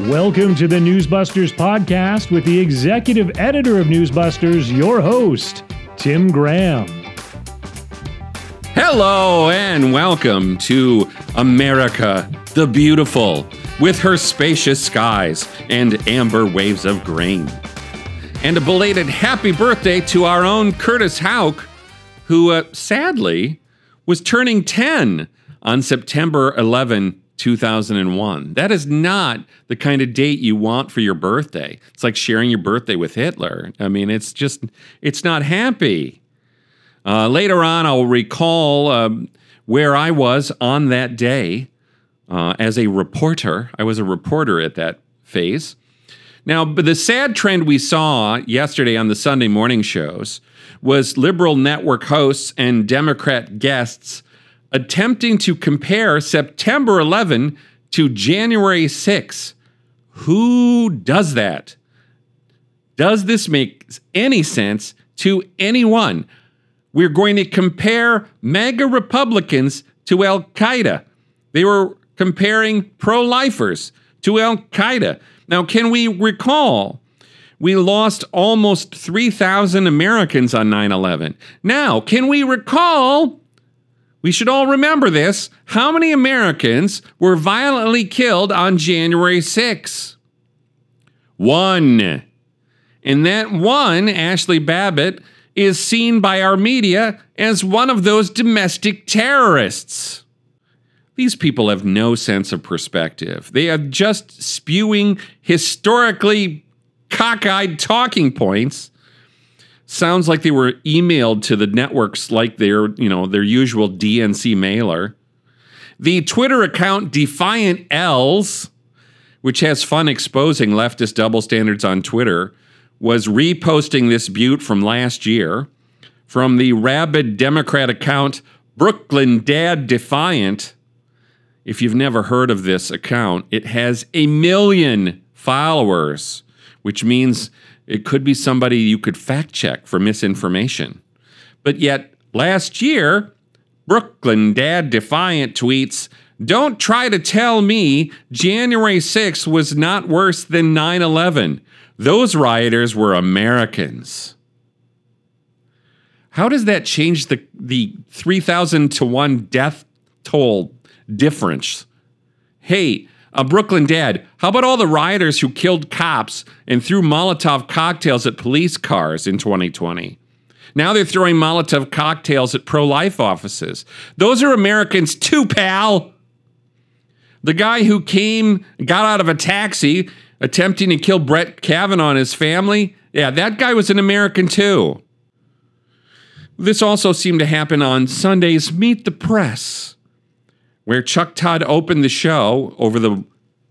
Welcome to the Newsbusters podcast with the executive editor of Newsbusters, your host, Tim Graham. Hello and welcome to America the Beautiful with her spacious skies and amber waves of grain. And a belated happy birthday to our own Curtis Houck, who uh, sadly was turning 10 on September 11, 2001. That is not the kind of date you want for your birthday. It's like sharing your birthday with Hitler. I mean, it's just, it's not happy. Uh, later on, I'll recall um, where I was on that day uh, as a reporter. I was a reporter at that phase. Now, but the sad trend we saw yesterday on the Sunday morning shows was liberal network hosts and Democrat guests attempting to compare September 11 to January 6. Who does that? Does this make any sense to anyone? We're going to compare MAGA Republicans to Al Qaeda. They were comparing pro lifers to Al Qaeda. Now, can we recall? We lost almost 3,000 Americans on 9 11. Now, can we recall we should all remember this. How many Americans were violently killed on January 6? One. And that one, Ashli Babbitt, is seen by our media as one of those domestic terrorists. These people have no sense of perspective. They are just spewing historically cockeyed talking points sounds like they were emailed to the networks like their, you know, their usual DNC mailer. The Twitter account Defiant L's, which has fun exposing leftist double standards on Twitter, was reposting this butte from last year. From the rabid Democrat account Brooklyn Dad Defiant, if you've never heard of this account, it has a million followers, which means it could be somebody you could fact check for misinformation. But yet, last year, Brooklyn Dad Defiant tweets, Don't try to tell me January 6th was not worse than 9 11. Those rioters were Americans. How does that change the, the 3,000 to 1 death toll difference? Hey, a Brooklyn dad. How about all the rioters who killed cops and threw Molotov cocktails at police cars in 2020? Now they're throwing Molotov cocktails at pro life offices. Those are Americans too, pal. The guy who came, got out of a taxi attempting to kill Brett Kavanaugh and his family, yeah, that guy was an American too. This also seemed to happen on Sunday's Meet the Press where Chuck Todd opened the show over the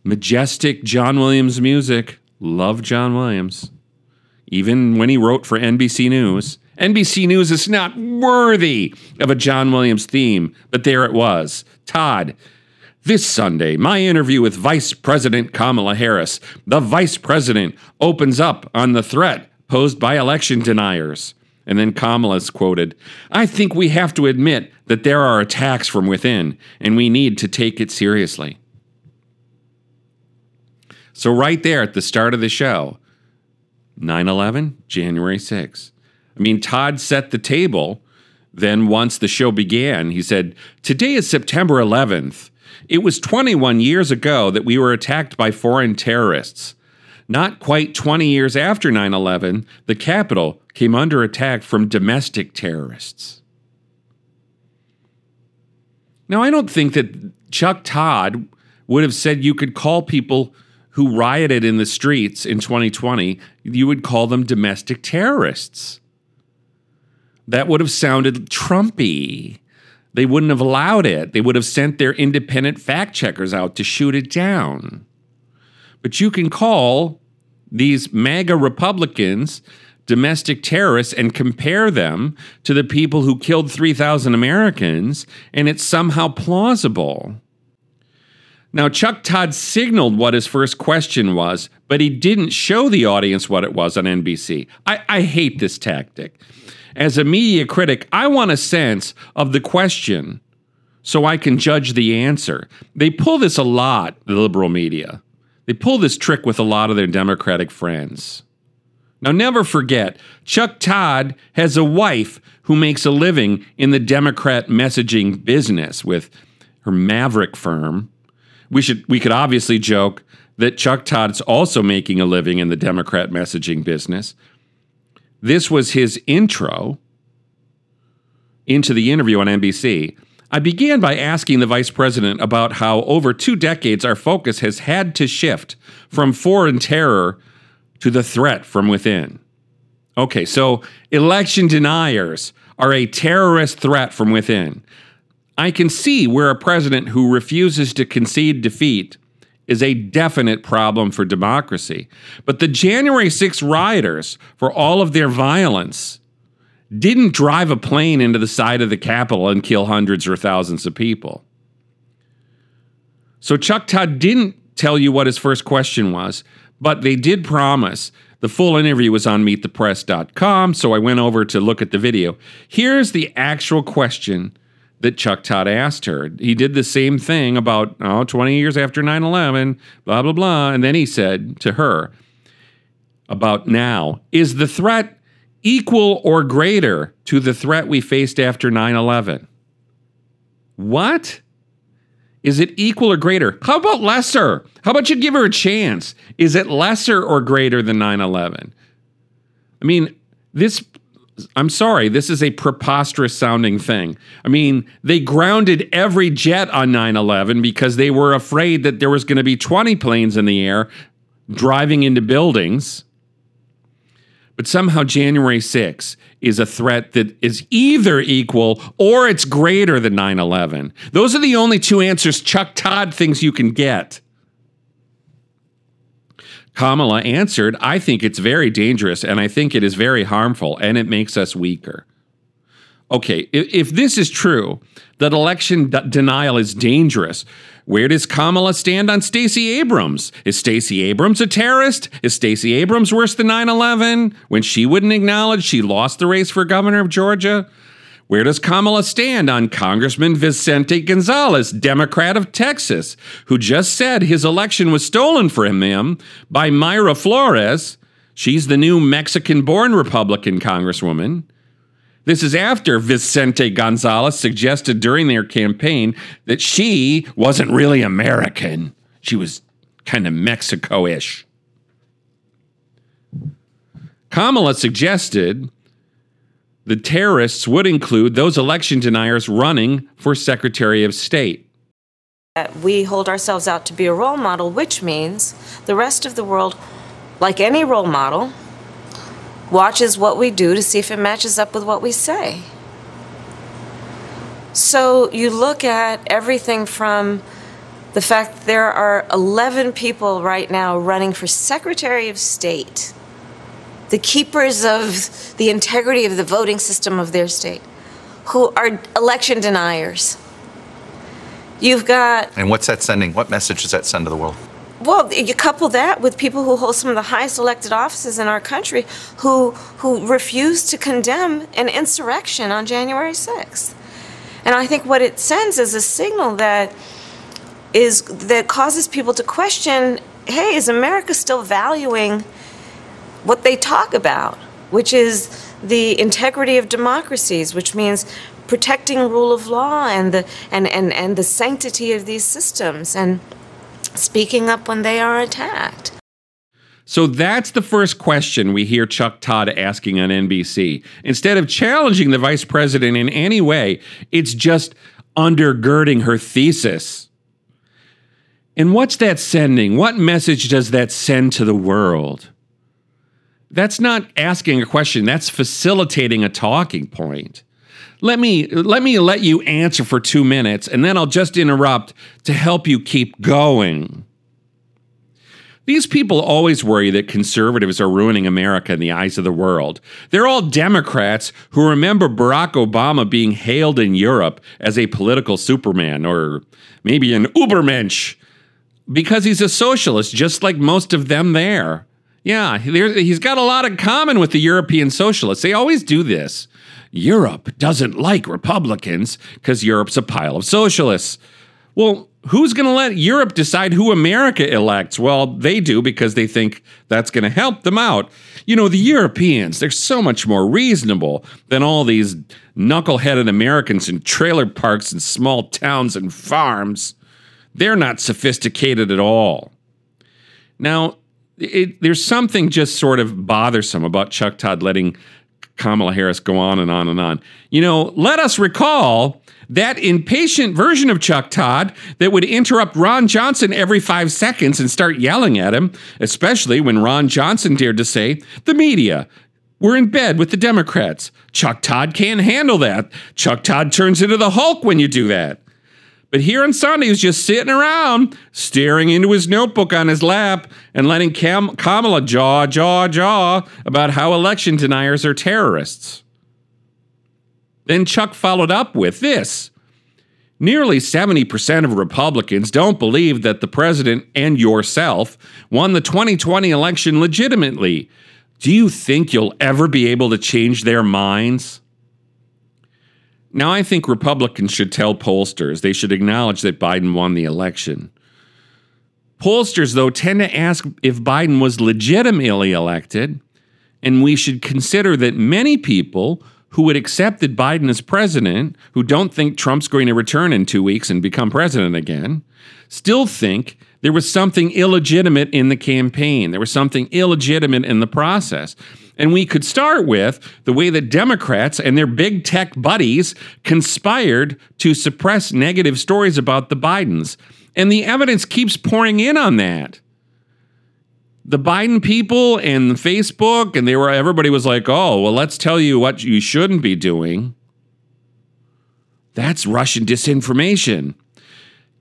majestic John Williams music. Love John Williams. Even when he wrote for NBC News. NBC News is not worthy of a John Williams theme, but there it was. Todd, this Sunday, my interview with Vice President Kamala Harris. The Vice President opens up on the threat posed by election deniers. And then Kamala's quoted I think we have to admit that there are attacks from within, and we need to take it seriously. So, right there at the start of the show, 9 11, January 6. I mean, Todd set the table. Then, once the show began, he said, Today is September 11th. It was 21 years ago that we were attacked by foreign terrorists. Not quite 20 years after 9 11, the Capitol came under attack from domestic terrorists. Now, I don't think that Chuck Todd would have said you could call people who rioted in the streets in 2020, you would call them domestic terrorists. That would have sounded Trumpy. They wouldn't have allowed it. They would have sent their independent fact checkers out to shoot it down. But you can call these MAGA Republicans domestic terrorists and compare them to the people who killed 3,000 Americans, and it's somehow plausible. Now, Chuck Todd signaled what his first question was, but he didn't show the audience what it was on NBC. I, I hate this tactic. As a media critic, I want a sense of the question so I can judge the answer. They pull this a lot, the liberal media. They pull this trick with a lot of their Democratic friends. Now, never forget, Chuck Todd has a wife who makes a living in the Democrat messaging business with her Maverick firm. We should we could obviously joke that Chuck Todd's also making a living in the Democrat messaging business. This was his intro into the interview on NBC. I began by asking the vice president about how over two decades our focus has had to shift from foreign terror to the threat from within. Okay, so election deniers are a terrorist threat from within. I can see where a president who refuses to concede defeat is a definite problem for democracy. But the January 6 rioters, for all of their violence, didn't drive a plane into the side of the Capitol and kill hundreds or thousands of people. So Chuck Todd didn't tell you what his first question was, but they did promise. The full interview was on meetthepress.com, so I went over to look at the video. Here's the actual question that Chuck Todd asked her. He did the same thing about oh, 20 years after 9 11, blah, blah, blah. And then he said to her about now, is the threat equal or greater to the threat we faced after 9 11. What? Is it equal or greater? How about lesser? How about you give her a chance? Is it lesser or greater than 9 11? I mean, this, I'm sorry, this is a preposterous sounding thing. I mean, they grounded every jet on 9 11 because they were afraid that there was going to be 20 planes in the air driving into buildings but somehow January 6 is a threat that is either equal or it's greater than 9 11. Those are the only two answers Chuck Todd thinks you can get. Kamala answered, I think it's very dangerous and I think it is very harmful and it makes us weaker. Okay, if, if this is true, that election d- denial is dangerous, where does Kamala stand on Stacey Abrams? Is Stacey Abrams a terrorist? Is Stacey Abrams worse than 9 11 when she wouldn't acknowledge she lost the race for governor of Georgia? Where does Kamala stand on Congressman Vicente Gonzalez, Democrat of Texas, who just said his election was stolen from him by Mayra Flores? She's the new Mexican born Republican Congresswoman. This is after Vicente Gonzalez suggested during their campaign that she wasn't really American. She was kind of Mexico ish. Kamala suggested the terrorists would include those election deniers running for Secretary of State. We hold ourselves out to be a role model, which means the rest of the world, like any role model, watches what we do to see if it matches up with what we say. So you look at everything from the fact there are 11 people right now running for Secretary of State, the keepers of the integrity of the voting system of their state, who are election deniers. You've got. And what's that sending? What message does that send to the world? Well, you couple that with people who hold some of the highest elected offices in our country who who refuse to condemn an insurrection on January 6th. And I think what it sends is a signal that is that causes people to question, hey, is America still valuing what they talk about, which is the integrity of democracies, which means protecting rule of law and the and, and, and the sanctity of these systems and speaking up when they are attacked. So that's the first question we hear Chuck Todd asking on NBC. Instead of challenging the vice president in any way, it's just undergirding her thesis. And what's that sending? What message does that send to the world? That's not asking a question, that's facilitating a talking point. Let me let me let you answer for 2 minutes and then I'll just interrupt to help you keep going. These people always worry that conservatives are ruining America in the eyes of the world. They're all Democrats who remember Barack Obama being hailed in Europe as a political superman or maybe an Ubermensch because he's a socialist, just like most of them there. Yeah, he's got a lot in common with the European socialists. They always do this. Europe doesn't like Republicans because Europe's a pile of socialists. Well, who's going to let Europe decide who America elects? Well, they do because they think that's going to help them out. You know, the Europeans, they're so much more reasonable than all these knuckleheaded Americans in trailer parks and small towns and farms. They're not sophisticated at all. Now, it, there's something just sort of bothersome about Chuck Todd letting Kamala Harris go on and on and on. You know, let us recall that impatient version of Chuck Todd that would interrupt Ron Johnson every five seconds and start yelling at him, especially when Ron Johnson dared to say, The media, we're in bed with the Democrats. Chuck Todd can't handle that. Chuck Todd turns into the Hulk when you do that. But here on Sunday, he was just sitting around, staring into his notebook on his lap, and letting Cam- Kamala jaw, jaw, jaw about how election deniers are terrorists. Then Chuck followed up with this Nearly 70% of Republicans don't believe that the president and yourself won the 2020 election legitimately. Do you think you'll ever be able to change their minds? Now, I think Republicans should tell pollsters they should acknowledge that Biden won the election. Pollsters, though, tend to ask if Biden was legitimately elected, and we should consider that many people who had accepted Biden as president, who don't think Trump's going to return in two weeks and become president again, still think there was something illegitimate in the campaign. There was something illegitimate in the process. And we could start with the way that Democrats and their big tech buddies conspired to suppress negative stories about the Bidens. And the evidence keeps pouring in on that. The Biden people and Facebook, and they were everybody was like, oh, well, let's tell you what you shouldn't be doing. That's Russian disinformation.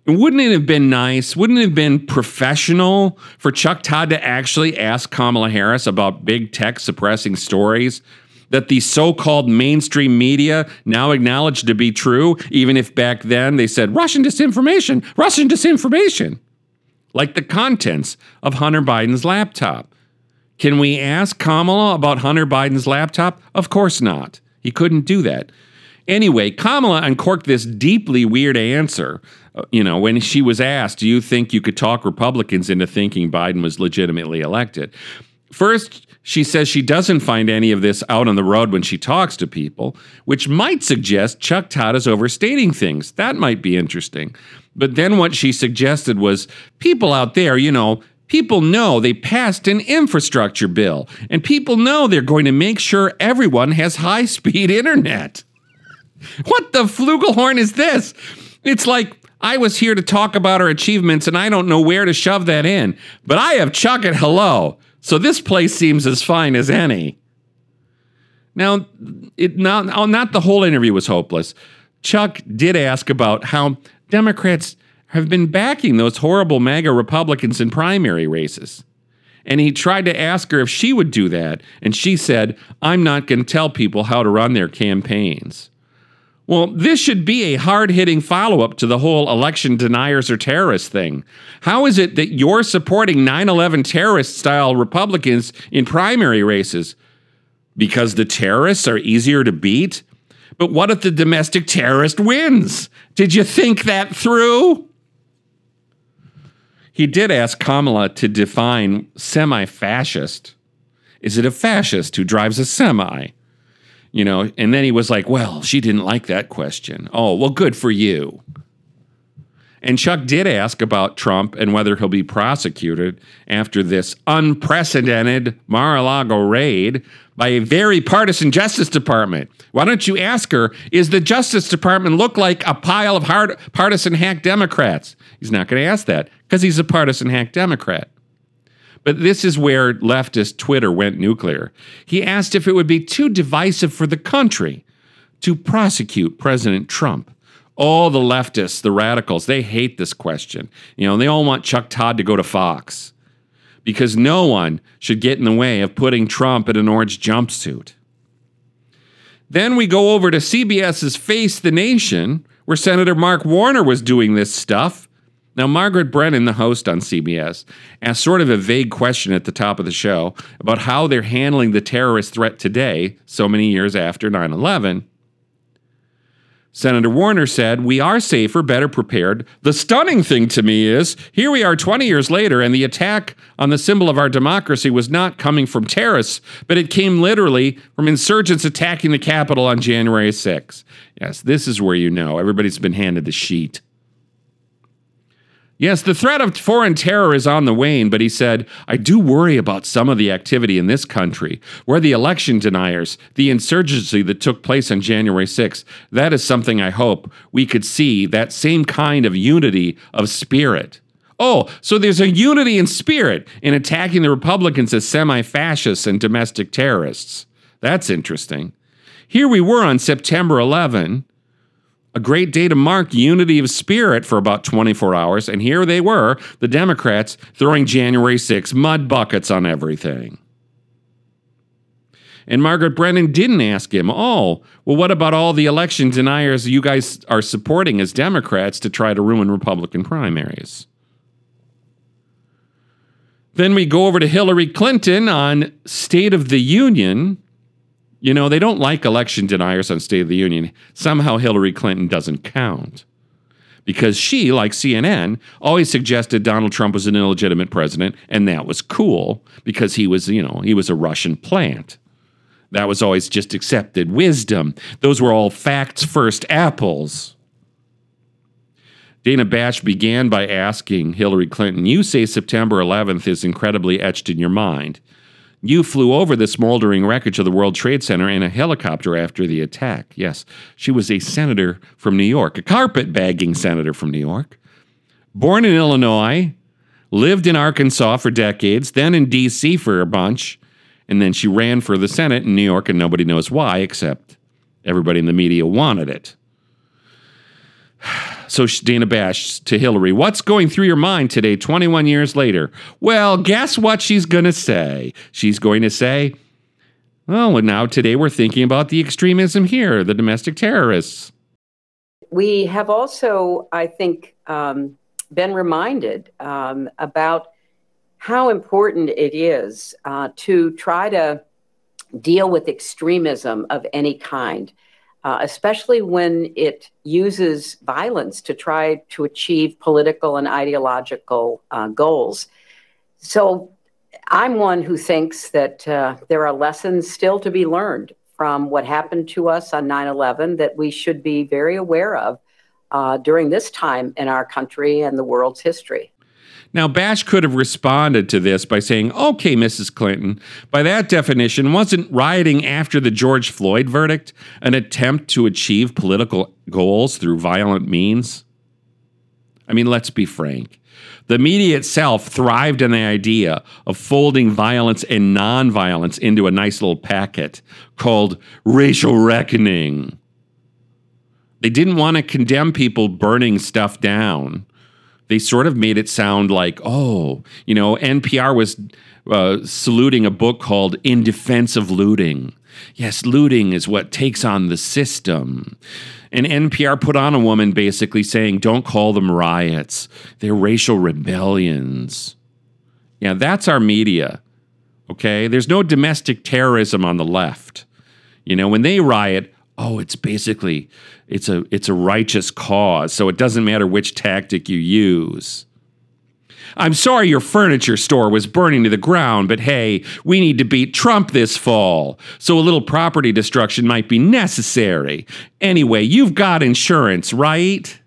Wouldn't it have been nice? Wouldn't it have been professional for Chuck Todd to actually ask Kamala Harris about big tech suppressing stories that the so called mainstream media now acknowledge to be true, even if back then they said Russian disinformation, Russian disinformation? Like the contents of Hunter Biden's laptop. Can we ask Kamala about Hunter Biden's laptop? Of course not. He couldn't do that. Anyway, Kamala uncorked this deeply weird answer. You know, when she was asked, Do you think you could talk Republicans into thinking Biden was legitimately elected? First, she says she doesn't find any of this out on the road when she talks to people, which might suggest Chuck Todd is overstating things. That might be interesting. But then what she suggested was people out there, you know, people know they passed an infrastructure bill, and people know they're going to make sure everyone has high speed internet. What the flugelhorn is this? It's like I was here to talk about our achievements and I don't know where to shove that in. But I have Chuck at hello, so this place seems as fine as any. Now, it not, oh, not the whole interview was hopeless. Chuck did ask about how Democrats have been backing those horrible MAGA Republicans in primary races. And he tried to ask her if she would do that. And she said, I'm not going to tell people how to run their campaigns. Well, this should be a hard hitting follow up to the whole election deniers or terrorists thing. How is it that you're supporting 9 11 terrorist style Republicans in primary races? Because the terrorists are easier to beat? But what if the domestic terrorist wins? Did you think that through? He did ask Kamala to define semi fascist. Is it a fascist who drives a semi? You know, and then he was like, well, she didn't like that question. Oh, well, good for you. And Chuck did ask about Trump and whether he'll be prosecuted after this unprecedented Mar a Lago raid by a very partisan Justice Department. Why don't you ask her, is the Justice Department look like a pile of hard partisan hack Democrats? He's not going to ask that because he's a partisan hack Democrat. But this is where leftist Twitter went nuclear. He asked if it would be too divisive for the country to prosecute President Trump. All the leftists, the radicals, they hate this question. You know, they all want Chuck Todd to go to Fox because no one should get in the way of putting Trump in an orange jumpsuit. Then we go over to CBS's Face the Nation, where Senator Mark Warner was doing this stuff now, Margaret Brennan, the host on CBS, asked sort of a vague question at the top of the show about how they're handling the terrorist threat today, so many years after 9 11. Senator Warner said, We are safer, better prepared. The stunning thing to me is here we are 20 years later, and the attack on the symbol of our democracy was not coming from terrorists, but it came literally from insurgents attacking the Capitol on January 6. Yes, this is where you know everybody's been handed the sheet. Yes, the threat of foreign terror is on the wane, but he said, I do worry about some of the activity in this country, where the election deniers, the insurgency that took place on January 6th, that is something I hope we could see that same kind of unity of spirit. Oh, so there's a unity in spirit in attacking the Republicans as semi fascists and domestic terrorists. That's interesting. Here we were on September 11, a great day to mark unity of spirit for about 24 hours, and here they were, the Democrats, throwing January 6 mud buckets on everything. And Margaret Brennan didn't ask him, oh, well, what about all the election deniers you guys are supporting as Democrats to try to ruin Republican primaries? Then we go over to Hillary Clinton on State of the Union. You know, they don't like election deniers on State of the Union. Somehow Hillary Clinton doesn't count. Because she, like CNN, always suggested Donald Trump was an illegitimate president, and that was cool because he was, you know, he was a Russian plant. That was always just accepted wisdom. Those were all facts first apples. Dana Bash began by asking Hillary Clinton, You say September 11th is incredibly etched in your mind. You flew over the smoldering wreckage of the World Trade Center in a helicopter after the attack. Yes, she was a senator from New York, a carpet bagging senator from New York. Born in Illinois, lived in Arkansas for decades, then in D.C. for a bunch, and then she ran for the Senate in New York, and nobody knows why, except everybody in the media wanted it. So Dana Bash to Hillary, what's going through your mind today, 21 years later? Well, guess what she's going to say? She's going to say, oh, and now today we're thinking about the extremism here, the domestic terrorists. We have also, I think, um, been reminded um, about how important it is uh, to try to deal with extremism of any kind uh, especially when it uses violence to try to achieve political and ideological uh, goals. So I'm one who thinks that uh, there are lessons still to be learned from what happened to us on 9 11 that we should be very aware of uh, during this time in our country and the world's history. Now, Bash could have responded to this by saying, okay, Mrs. Clinton, by that definition, wasn't rioting after the George Floyd verdict an attempt to achieve political goals through violent means? I mean, let's be frank. The media itself thrived on the idea of folding violence and nonviolence into a nice little packet called racial reckoning. They didn't want to condemn people burning stuff down they sort of made it sound like, oh, you know, NPR was uh, saluting a book called In Defense of Looting. Yes, looting is what takes on the system. And NPR put on a woman basically saying, don't call them riots, they're racial rebellions. Yeah, that's our media. Okay? There's no domestic terrorism on the left. You know, when they riot, oh, it's basically it's a it's a righteous cause, so it doesn't matter which tactic you use. I'm sorry your furniture store was burning to the ground, but hey, we need to beat Trump this fall, so a little property destruction might be necessary. Anyway, you've got insurance, right?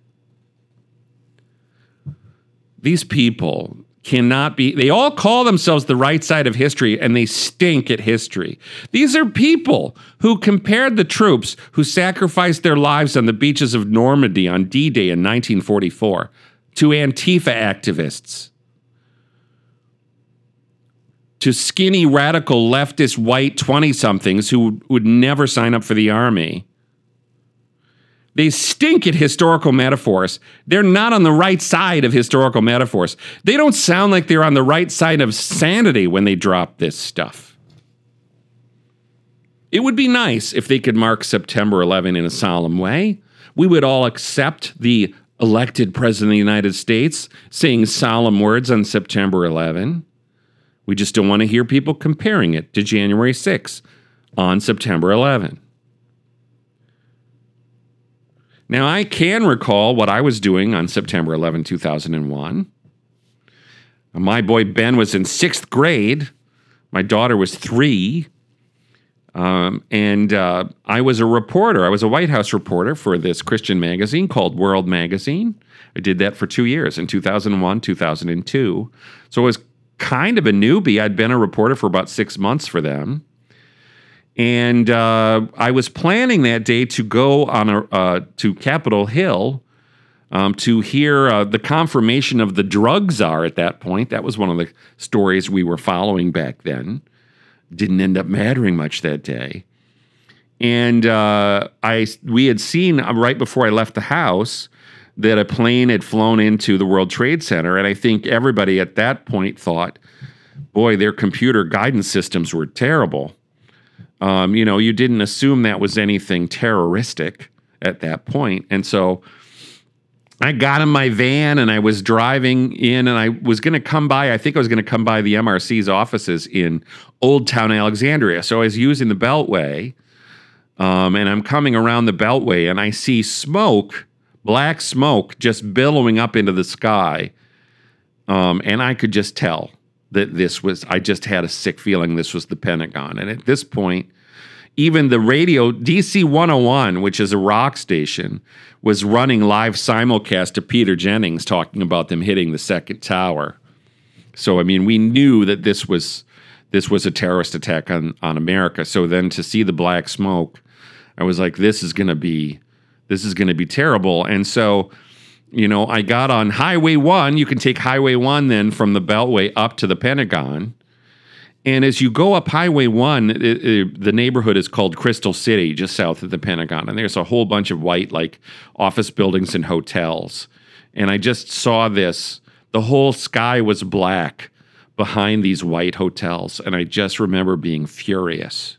These people, cannot be, they all call themselves the right side of history and they stink at history. These are people who compared the troops who sacrificed their lives on the beaches of Normandy on D Day in 1944 to Antifa activists, to skinny, radical, leftist, white 20 somethings who would never sign up for the army they stink at historical metaphors. They're not on the right side of historical metaphors. They don't sound like they're on the right side of sanity when they drop this stuff. It would be nice if they could mark September 11 in a solemn way. We would all accept the elected president of the United States saying solemn words on September 11. We just don't want to hear people comparing it to January 6 on September 11. Now, I can recall what I was doing on September 11, 2001. My boy Ben was in sixth grade. My daughter was three. Um, and uh, I was a reporter. I was a White House reporter for this Christian magazine called World Magazine. I did that for two years in 2001, 2002. So I was kind of a newbie. I'd been a reporter for about six months for them. And uh, I was planning that day to go on a uh, to Capitol Hill um, to hear uh, the confirmation of the drug czar at that point. That was one of the stories we were following back then. Didn't end up mattering much that day. And uh, I we had seen uh, right before I left the house that a plane had flown into the World Trade Center, and I think everybody at that point thought, "Boy, their computer guidance systems were terrible." Um, you know, you didn't assume that was anything terroristic at that point. And so I got in my van and I was driving in and I was going to come by, I think I was going to come by the MRC's offices in Old Town Alexandria. So I was using the Beltway um, and I'm coming around the Beltway and I see smoke, black smoke, just billowing up into the sky. Um, and I could just tell that this was, I just had a sick feeling this was the Pentagon. And at this point, even the radio, DC 101, which is a rock station, was running live simulcast to Peter Jennings talking about them hitting the second tower. So I mean, we knew that this was this was a terrorist attack on on America. So then to see the black smoke, I was like, this is going to be this is going to be terrible. And so, you know, I got on Highway 1. You can take Highway 1 then from the Beltway up to the Pentagon. And as you go up Highway 1, it, it, the neighborhood is called Crystal City, just south of the Pentagon. And there's a whole bunch of white, like office buildings and hotels. And I just saw this. The whole sky was black behind these white hotels. And I just remember being furious.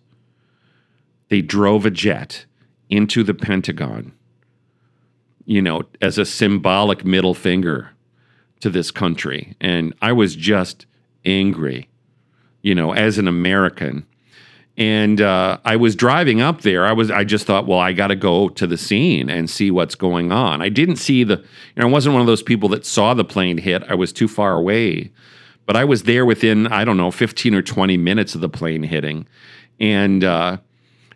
They drove a jet into the Pentagon, you know, as a symbolic middle finger to this country. And I was just angry you know, as an American. And uh, I was driving up there. I was. I just thought, well, I got to go to the scene and see what's going on. I didn't see the. You know, I wasn't one of those people that saw the plane hit. I was too far away, but I was there within I don't know, fifteen or twenty minutes of the plane hitting, and uh,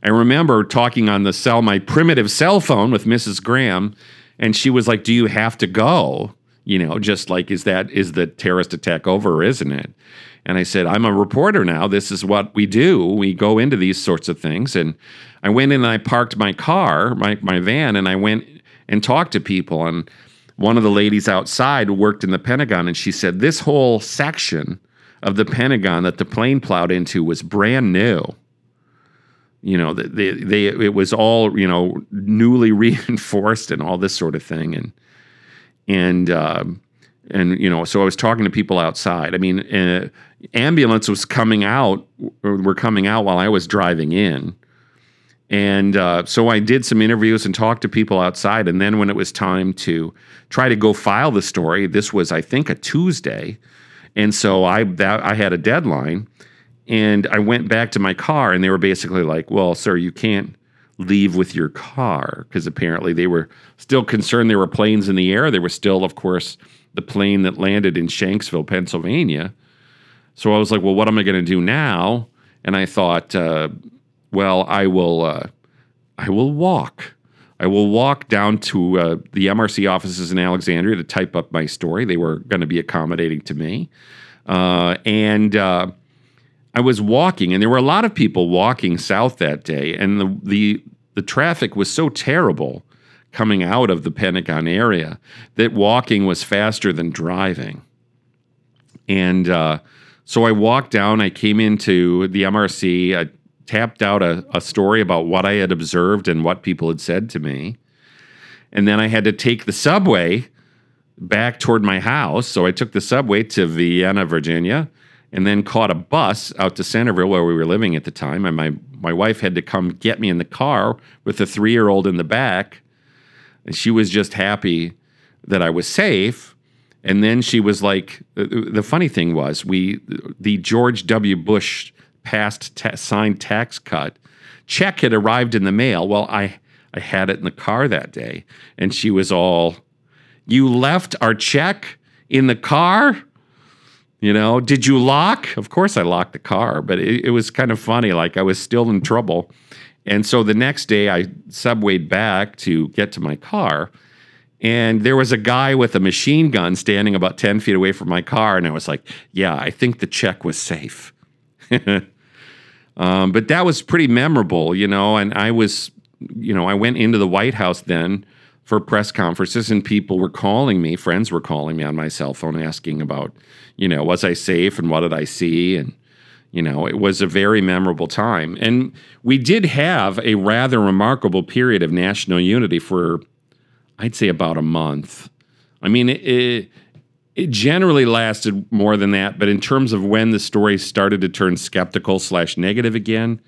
I remember talking on the cell, my primitive cell phone with Mrs. Graham, and she was like, "Do you have to go?" You know, just like, is that is the terrorist attack over, isn't it? And I said, I'm a reporter now. This is what we do. We go into these sorts of things. And I went in and I parked my car, my, my van, and I went and talked to people. And one of the ladies outside worked in the Pentagon, and she said, This whole section of the Pentagon that the plane plowed into was brand new. You know, they, they, it was all, you know, newly reinforced and all this sort of thing. And, and, um, and you know so i was talking to people outside. I mean uh, ambulance was coming out were coming out while i was driving in. And uh, so i did some interviews and talked to people outside. And then when it was time to try to go file the story this was i think a tuesday. And so i that i had a deadline and i went back to my car and they were basically like well sir you can't leave with your car because apparently they were still concerned there were planes in the air there was still of course the plane that landed in Shanksville, Pennsylvania. So I was like, well, what am I going to do now? And I thought, uh, well, I will, uh, I will walk. I will walk down to uh, the MRC offices in Alexandria to type up my story. They were going to be accommodating to me, uh, and uh, I was walking, and there were a lot of people walking south that day, and the the the traffic was so terrible coming out of the Pentagon area that walking was faster than driving. And uh, so I walked down, I came into the MRC, I tapped out a, a story about what I had observed and what people had said to me. And then I had to take the subway back toward my house. So I took the subway to Vienna, Virginia, and then caught a bus out to Centreville where we were living at the time. And my, my wife had to come get me in the car with the three year old in the back and she was just happy that I was safe. And then she was like, uh, uh, the funny thing was, we the George W. Bush passed ta- signed tax cut check had arrived in the mail. Well, I I had it in the car that day. And she was all, You left our check in the car? You know, did you lock? Of course, I locked the car, but it, it was kind of funny. Like I was still in trouble. And so the next day, I subwayed back to get to my car. And there was a guy with a machine gun standing about 10 feet away from my car. And I was like, yeah, I think the check was safe. um, but that was pretty memorable, you know. And I was, you know, I went into the White House then for press conferences, and people were calling me, friends were calling me on my cell phone asking about, you know, was I safe and what did I see? And, you know, it was a very memorable time. And we did have a rather remarkable period of national unity for I'd say about a month. I mean, it, it, it generally lasted more than that, but in terms of when the story started to turn skeptical slash negative again,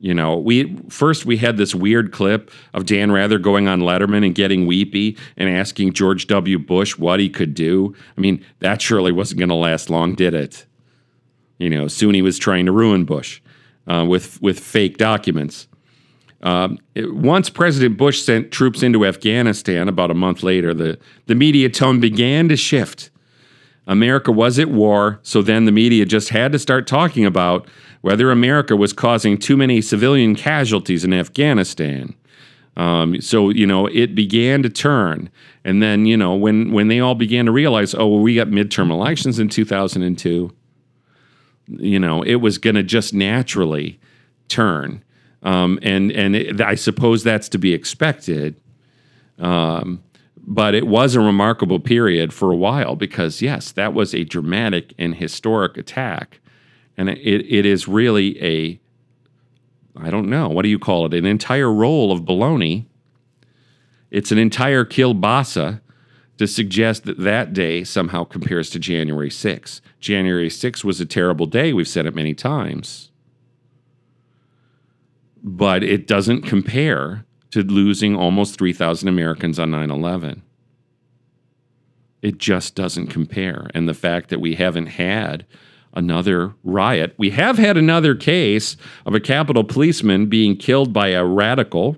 you know, we first we had this weird clip of Dan Rather going on Letterman and getting weepy and asking George W. Bush what he could do. I mean, that surely wasn't going to last long, did it? You know, soon he was trying to ruin Bush uh, with with fake documents. Um, it, once President Bush sent troops into Afghanistan, about a month later, the, the media tone began to shift. America was at war, so then the media just had to start talking about whether America was causing too many civilian casualties in Afghanistan. Um, so you know it began to turn, and then you know when when they all began to realize, oh, well, we got midterm elections in 2002. You know it was going to just naturally turn. Um, and and it, I suppose that's to be expected. Um, but it was a remarkable period for a while because yes, that was a dramatic and historic attack, and it, it is really a I don't know what do you call it an entire roll of baloney. It's an entire kielbasa to suggest that that day somehow compares to January 6. January 6 was a terrible day. We've said it many times but it doesn't compare to losing almost 3,000 Americans on 9 11. It just doesn't compare. And the fact that we haven't had another riot, we have had another case of a Capitol policeman being killed by a radical,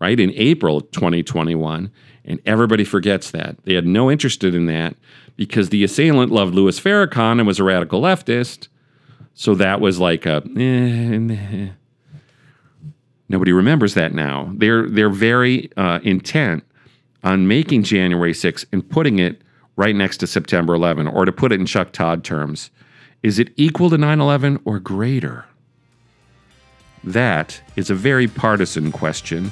right, in April 2021. And everybody forgets that. They had no interest in that because the assailant loved Louis Farrakhan and was a radical leftist. So that was like a, eh, Nobody remembers that now. They're they're very uh, intent on making January 6th and putting it right next to September 11, or to put it in Chuck Todd terms, is it equal to 9 11 or greater? That is a very partisan question.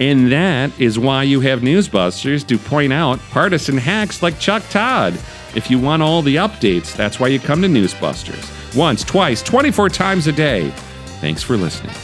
And that is why you have Newsbusters to point out partisan hacks like Chuck Todd. If you want all the updates, that's why you come to Newsbusters. Once, twice, 24 times a day. Thanks for listening.